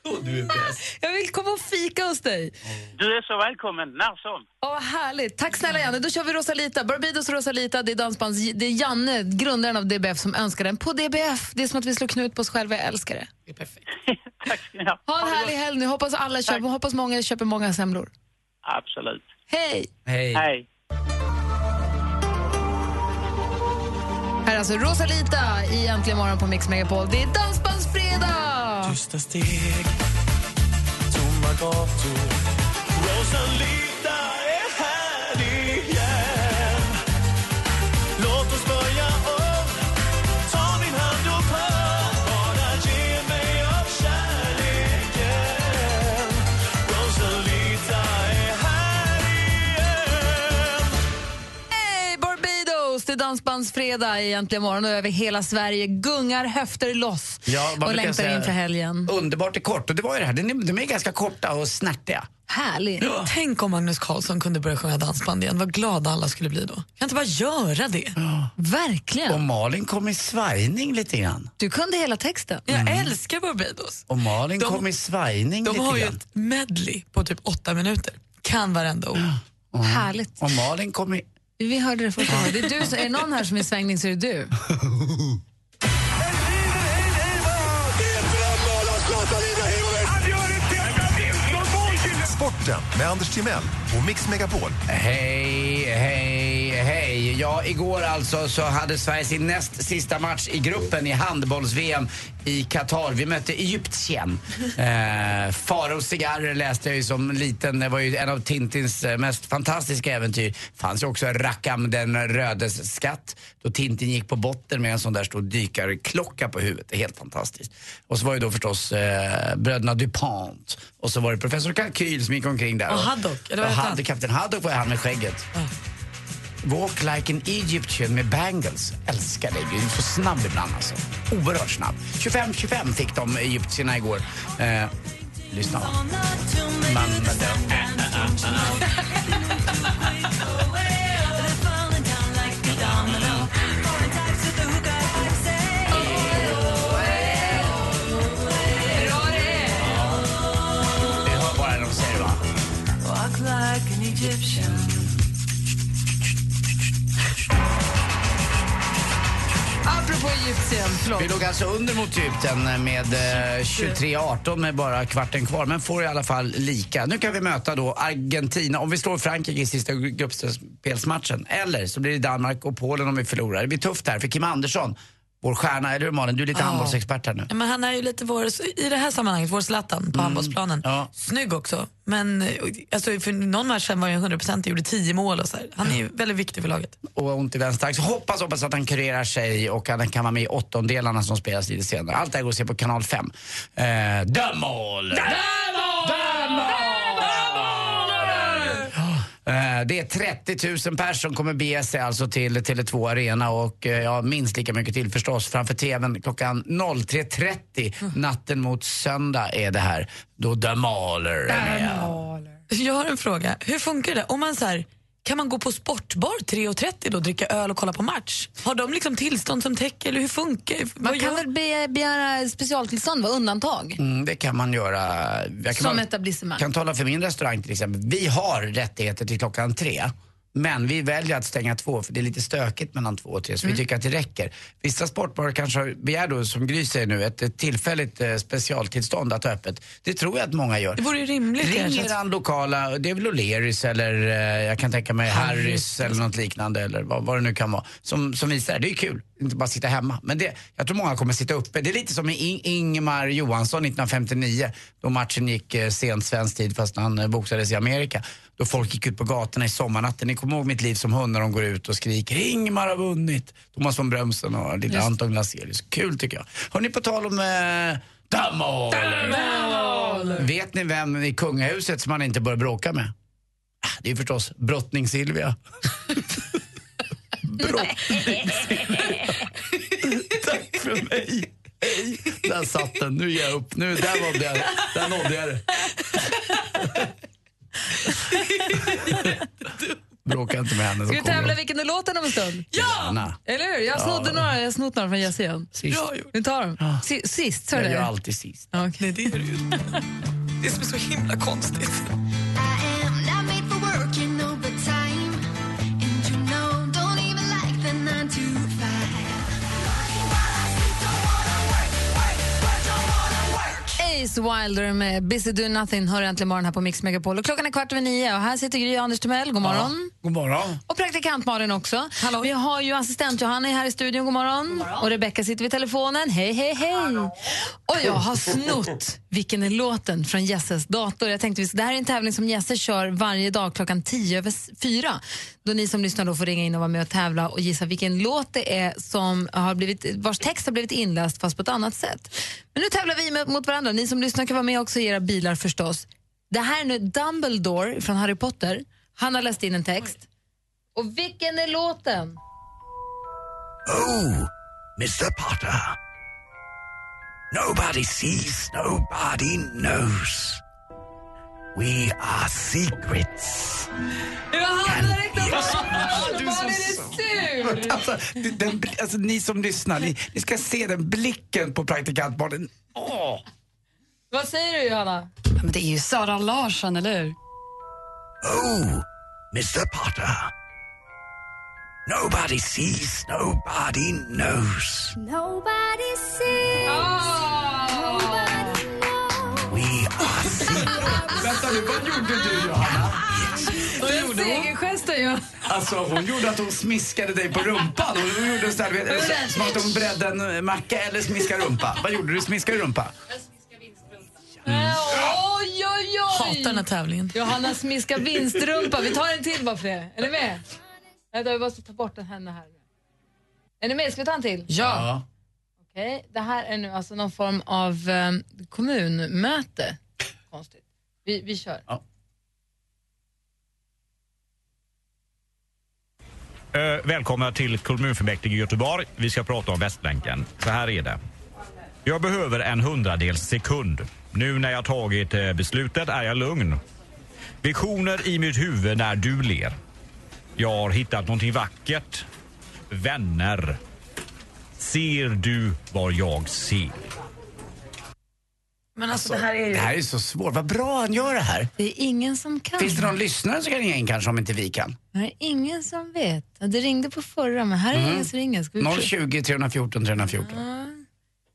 Du är bäst. Jag vill komma och fika hos dig. Du är så välkommen när som. Åh, vad härligt. Tack snälla Janne. Då kör vi Rosalita. Barbados Rosalita, det är dansbands... Det är Janne, grundaren av DBF, som önskar den på DBF. Det är som att vi slår knut på oss själva. Jag älskar det. Det är perfekt. Tack ska ni ha. Ha en härlig helg nu. Hoppas, alla köper, hoppas många köper många semlor. Absolut. Hej! Hej. Hej. Här är alltså Rosalita i Äntligen morgon på Mix Megapol. Det är Dansbandsfredag! Tysta steg, tomma gator. Rosalie Dansbandsfredag i Äntligen morgon och över hela Sverige gungar höfter loss Ja, och längtar säga- inför helgen. Underbart är kort och det var ju det här. De är, de är ganska korta och snärtiga. Härligt. Tänk om Magnus Carlsson kunde börja sjunga dansband igen. Vad glada alla skulle bli då. Kan inte bara göra det? Verkligen. Och Malin kom i svajning lite grann. Du kunde hela texten. Jag älskar Barbados. Och Malin De- kom i svajning De lite har ju grann. ett medley på typ åtta minuter. Kan varenda ord. Härligt. Och Malin kom i... Vi hörde det första gången. Det är, du, är det någon här som är i svängning så är det du. Sporten med Anders Timell och Mix Megapol. Hej, hej, hej. Ja, igår alltså så hade Sverige sin näst sista match i gruppen i handbolls-VM i Qatar. Vi mötte Egyptien. Eh, Farao cigarrer läste jag ju som liten. Det var ju en av Tintins eh, mest fantastiska äventyr. fanns ju också Rakam den rödes skatt. Då Tintin gick på botten med en sån där stor dykarklocka på huvudet. Det är helt fantastiskt. Och så var ju då förstås eh, bröderna DuPont. Och så var det professor Kalkyl som gick omkring där. Och Haddock, eller vad och? Haddock, Kapten Haddock var han med skägget. Walk like an Egyptian med bangles. Älskar dig. Du är så snabb ibland alltså. Oerhört snabb. 25-25 fick de egyptierna igår. Eh, lyssna. Egyptian Apropå Egypten, förlåt. Vi låg alltså under mot Egypten med eh, 23-18 med bara kvarten kvar, men får i alla fall lika. Nu kan vi möta då Argentina, om vi slår Frankrike i sista gruppspelsmatchen. Eller så blir det Danmark och Polen om vi förlorar. Det blir tufft här för Kim Andersson vår stjärna, eller hur Malin? Du är lite Ja. handbollsexpert här nu. Ja, men han är ju lite vår, i det här sammanhanget, vår Zlatan på handbollsplanen. Snygg också. Men eh, alltså, för någon match sen var jag 100% och gjorde 10 mål och så här. Han är ju väldigt viktig för laget. och ont i vänster axel. Hoppas, hoppas att han kurerar sig och han kan vara med i åttondelarna som spelas lite senare. Allt det här går att se på kanal 5. Eh, Dömål! Eh, Det är 30 000 personer som kommer bege sig alltså till Tele2 Arena och eh, ja, minst lika mycket till förstås framför TVn klockan 03.30 natten mot söndag är det här då Dömåler är med. Jag har en fråga. Hur funkar det? Om man så här, kan man gå på sportbar 3.30 då, dricka öl och kolla på match? Har de liksom tillstånd som täcker eller hur funkar Man Vad kan gör- väl be, begära specialtillstånd, va? undantag? Mm, det kan man göra. Jag kan Som bara- etablissemang. kan tala för min restaurang till exempel. Vi har rättigheter till klockan tre. Men vi väljer att stänga två för det är lite stökigt mellan två och tre så Mm. vi tycker att det räcker. Vissa sportbarer kanske begär då, som Gry säger nu, ett, tillfälligt eh, specialtillstånd att ha öppet. Det tror jag att många gör. Det vore rimligt Ring kanske. eran lokala, det är väl O'Learys eller eh, jag kan tänka mig Harrys. Harrys eller något liknande eller vad, vad det nu kan vara. Som, som visar det. Det är kul, inte bara sitta hemma. Men det, jag tror många kommer sitta uppe. Det är lite som med In- Ingemar Johansson 1959 då matchen gick eh, sent svensk tid fast han eh, boxades i Amerika. Då folk gick ut på gatorna i sommarnatten. Ni kommer ihåg mitt liv som hund när de går ut och skriker Ingemar har vunnit. Thomas von Brömsen och lilla. Anton Glaselius. Kul tycker jag. Hörni på tal om eh, Damål. Vet ni vem i kungahuset som man inte bör bråka med? Ah, Det är förstås brottning Silvia. brottning Silvia. Tack för mig. Hej. Där satt den. Nu ger jag upp. Nu, där, nådde jag, där nådde jag det. Bråka inte med henne. Ska vi tävla vilken är låten om en stund? Gärna. Eller hur? Jag Ja. snodde några, jag har snott några från Jesse igen. Sist. Vi tar dem. Si- Sist, sa du Jag det? gör alltid sist. Okay. Nej, det är det ju. Det som är så himla konstigt. Ace Wilder med Busy Do Nothing hör äntligen morgon här på Mix Megapol. Och klockan är kvart över nio och här sitter Gry Anders Timell. God morgon. God morgon. Och praktikant Malin också. Vi har ju assistent Johanna här i studion. God morgon. Och Rebecca sitter vid telefonen. Hej, hej, hej. Och jag har snott vilken är låten från Jesses dator. Jag tänkte, det här är en tävling som Jesse kör varje dag klockan tio över fyra. Då ni som lyssnar då får ringa in och vara med och tävla och gissa vilken låt det är som har blivit, vars text har blivit inläst fast på ett annat sätt. Men nu tävlar vi med, mot varandra. Ni som lyssnar kan vara med också i era bilar förstås. Det här är nu Dumbledore från Harry Potter. Han har läst in en text. Och vilken är låten? Oh, Mr Potter. Nobody sees, nobody knows. We are secrets. Du är så Malin är sur! Alltså, den, alltså, ni som lyssnar, ni, ni ska se den blicken på praktikant Malin. Åh! Vad säger du Johanna? Men det är ju Sara Larsson, eller hur? Oh, Mr Potter. Nobody sees, nobody knows. Nobody sees. We are secrets. Vänta nu, vad gjorde du Johanna? Vad gjorde hon? Segergesten ju. Alltså hon gjorde att hon smiskade dig på rumpan. Hon gjorde så här, du som att hon bredde en macka eller smiska rumpa. Vad gjorde du? Smiskade rumpa? Oj, oj, oj! Hatar den här tävlingen. Johanna smiskar vinstrumpa. Vi tar en till bara för det. Är ni med? Vänta, vi måste ta bort den henne här. Är ni med? Ska vi ta en till? Ja. Okej, det här är nu alltså någon form av eh, kommunmöte. Konstigt. Vi, vi kör. Eh, välkomna till kommunfullmäktige i Göteborg. Vi ska prata om Västlänken. Så här är det. Jag behöver en hundradels sekund. Nu när jag tagit eh, beslutet är jag lugn. Visioner i mitt huvud när du ler. Jag har hittat någonting vackert. Vänner. Ser du vad jag ser? Men alltså, det här är ju... Det här är så svårt. Vad bra han gör det här. Det är ingen som kan. Finns det någon lyssnare som kan ringa in kanske om inte vi kan? Det är ingen som vet. Det ringde på förra, men här är Mhm. ingen som ringer. Ska vi prova? 020 314 314. Ja.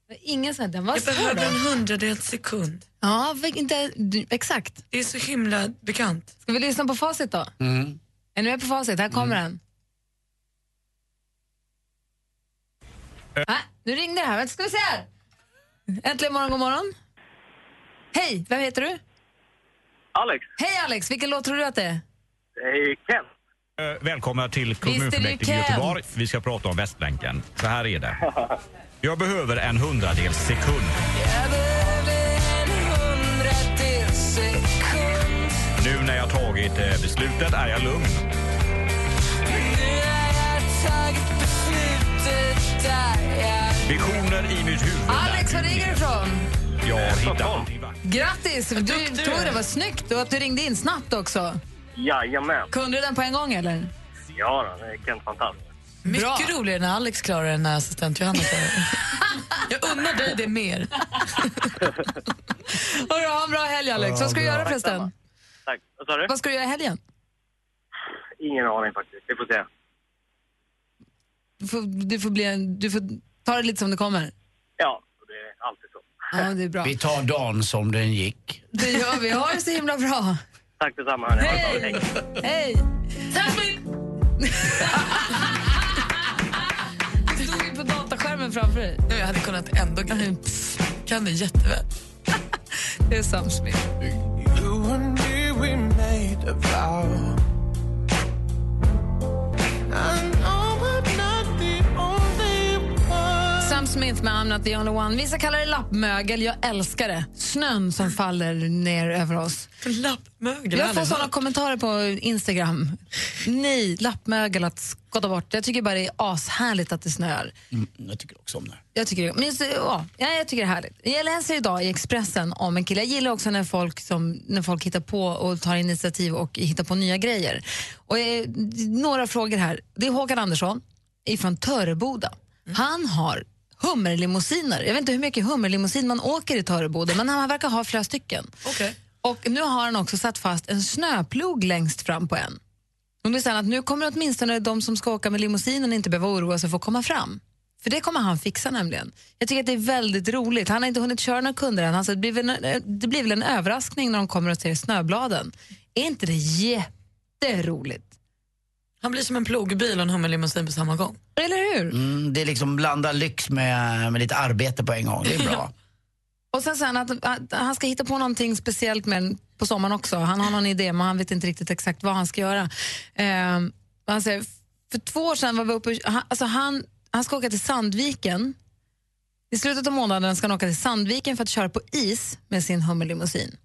Det är Ingen som... Den var Jag behöver en hundradels sekund. Ja, inte, exakt. Det är så himla bekant. Ska vi lyssna på facit då? Mm. Är ni med på facit? Här kommer den. Nej, Nu ringde det här. Vänta, ska vi se här. Äntligen morgon, god morgon. Hej, vad heter du? Alex. Hej Alex, vilken låt tror du att det är? Det är Ken. Eh, Välkomna till kommunfullmäktige i Kent? Göteborg. Vi ska prata om Västlänken. Så här är det. Jag behöver en hundradels sekund. Nu när jag tagit eh, beslutet är jag lugn. Visioner i mitt huvud. Alex, var ringer du ifrån? Jag vackert. Grattis! Du tog det, var snyggt. Och att du ringde in snabbt också. Jajamän. Kunde du den på en gång eller? Ja, det är Kent fantastiskt. Mycket roligare när Alex klarar det än när assistent Johanna klarar. Jag unnar dig det mer. Hörru, ha en bra helg Alex. Vad ska du göra förresten? Tack. Vad sa du? Vad ska du göra i helgen? Ingen aning faktiskt. Vi får se. Du får, du får, bli en, du får ta det lite som det kommer. Ja, det är alltid så. Ja, det är bra. Vi tar dagen som den gick. Det gör vi. Ha det så himla bra. Tack detsamma. bra. Hej! Hej! Du stod ju på dataskärmen framför dig. Ja, Jag hade kunnat ändå kan det jätteväl. Det är Sam Smith. about. I'm Sam Smith med I'm not the only one. Vissa kallar det lappmögel. Jag älskar det. Snön som faller ner över oss. Lappmögel? Jag får såna kommentarer på Instagram. Nej, lappmögel att skotta bort. Jag tycker bara det är ashärligt att det snöar. Mm, jag tycker också om det. Jag tycker, men just, ja, ja, jag tycker det är härligt. Jag läser idag i Expressen om en kille. Jag gillar också när folk, som, när folk hittar på och tar initiativ och hittar på nya grejer. Och, eh, några frågor här. Det är Håkan Andersson från Töreboda. Han har hummerlimousiner. Jag vet inte hur mycket hummerlimousin man åker i Töreboda, men han verkar ha flera stycken. Och nu har han också satt fast en snöplog längst fram på en. Och nu säger han att nu kommer åtminstone de som ska åka med limousinen inte behöva oroa sig för att komma fram. För det kommer han fixa nämligen. Jag tycker att det är väldigt roligt. Han har inte hunnit köra några kunder än. Han att det, blir väl en, det blir väl en överraskning när de kommer och ser snöbladen. Är inte det jätteroligt? Han blir som en plogbil och en hummerlimousin på samma gång. Eller hur? Mm, det är liksom blanda lyx med, med lite arbete på en gång. Det är bra. Och sen han att, att han ska hitta på någonting speciellt med på sommaren också. Han har någon idé men han vet inte riktigt exakt vad han ska göra. Ehm, han säger, för två år sedan var vi uppe, han, alltså han, han ska åka till Sandviken. I slutet av månaden ska han åka till Sandviken för att köra på is med sin hummerlimousin.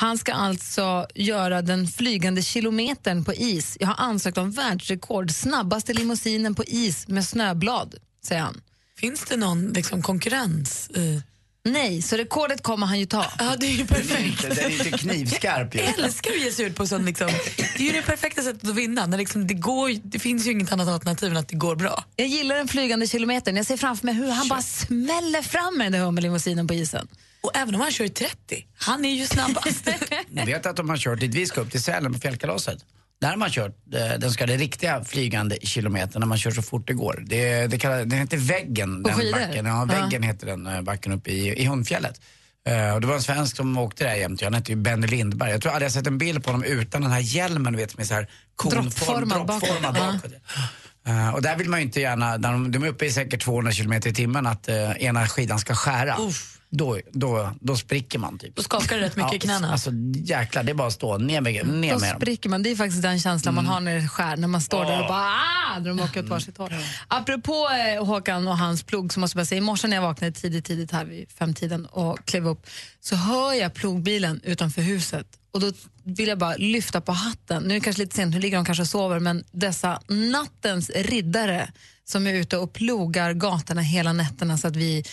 Han ska alltså göra den flygande kilometern på is. Jag har ansökt om världsrekord, snabbaste limousinen på is med snöblad, säger han. Finns det någon liksom, konkurrens? I... Nej, så rekordet kommer han ju ta. Ja, det är ju perfekt. Den är inte knivskarp ju. Jag älskar att ge sig ut på sån liksom, det är ju det perfekta sättet att vinna. När liksom det, går, det finns ju inget annat alternativ än att det går bra. Jag gillar den flygande kilometern. Jag ser framför mig hur han bara smäller fram med den där hummerlimousinen på isen. Och även om han kör i 30, han är ju snabbast. Vet att de har kört dit vi ska upp till Sälen på fjällkalaset. Där har man kört eh, den ska det riktiga flygande kilometern när man kör så fort det går. Det, det kallar, den heter Väggen, den skidor? backen. Ja, Väggen heter den eh, backen uppe i, i Hundfjället. Eh, och det var en svensk som åkte där jämt. Han hette ju Benny Lindberg. Jag tror aldrig jag sett en bild på honom utan den här hjälmen du vet med så här konform, Droppformad bakåt. Ja. Eh, och där vill man ju inte gärna, när de, de är uppe i säkert 200 km i timmen, att eh, ena skidan ska skära. Då, då, då spricker man typ. Då skakar det rätt mycket i knäna. Alltså jäklar, det är bara att stå ner med, ner Då med spricker man. Det är faktiskt den känslan man Mm. har när det skär, när man står där och bara ah, när de åker åt varsitt håll. Apropå eh, Håkan och hans plog så måste jag bara säga, i morse när jag vaknade tidigt, tidigt här vid femtiden och klev upp så hör jag plogbilen utanför huset och då vill jag bara lyfta på hatten. Nu är det kanske lite sent, nu ligger de kanske och sover men dessa nattens riddare som är ute och plogar gatorna hela nätterna så att vi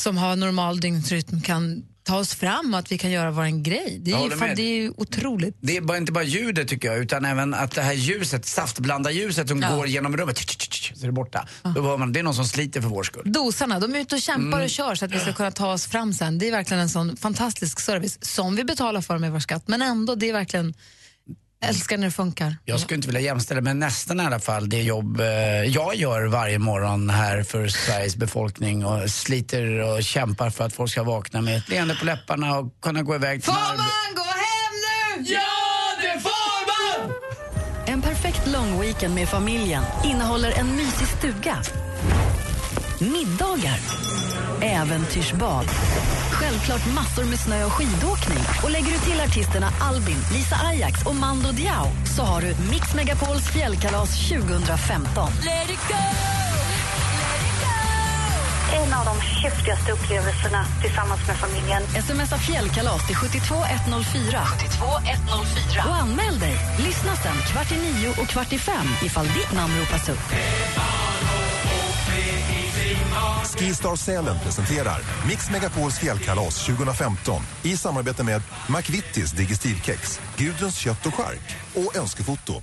som har normal dygnsrytm kan ta oss fram och att vi kan göra vår grej. Det är, ju, fan, det är ju otroligt. Det är bara, inte bara ljudet tycker jag, utan även att det här ljuset, saftblanda ljuset som Ja. går genom rummet, så är det borta. Då hör man, det är någon som sliter för vår skull. Dosarna, de är ute och kämpar Mm. och kör så att vi ska kunna ta oss fram sen. Det är verkligen en sån fantastisk service som vi betalar för med vår skatt. Men ändå, det är verkligen, älskar när det funkar. Jag skulle inte vilja jämställa, men nästan i alla fall det jobb eh, jag gör varje morgon här för Sveriges befolkning och sliter och kämpar för att folk ska vakna med ett leende på läpparna och kunna gå iväg till Får man gå hem nu? Ja, det får man! En perfekt lång weekend med familjen innehåller en mysig stuga. middagar, äventyrsbad. Självklart massor med snö och skidåkning. Och lägger du till artisterna Albin, Lisa Ajax och Mando Diao så har du Mix Megapols fjällkalas 2015. Let it go! En av de häftigaste upplevelserna tillsammans med familjen. Smsa fjällkalas till 72104. 72104. Och anmäl dig. Lyssna sen kvart i nio och kvart i fem ifall ditt namn ropas upp. Skistar Sälen presenterar Mix Megapols fjällkalas 2015 i samarbete med McVittys Digestivkex, Gudruns kött och chark och Önskefoto.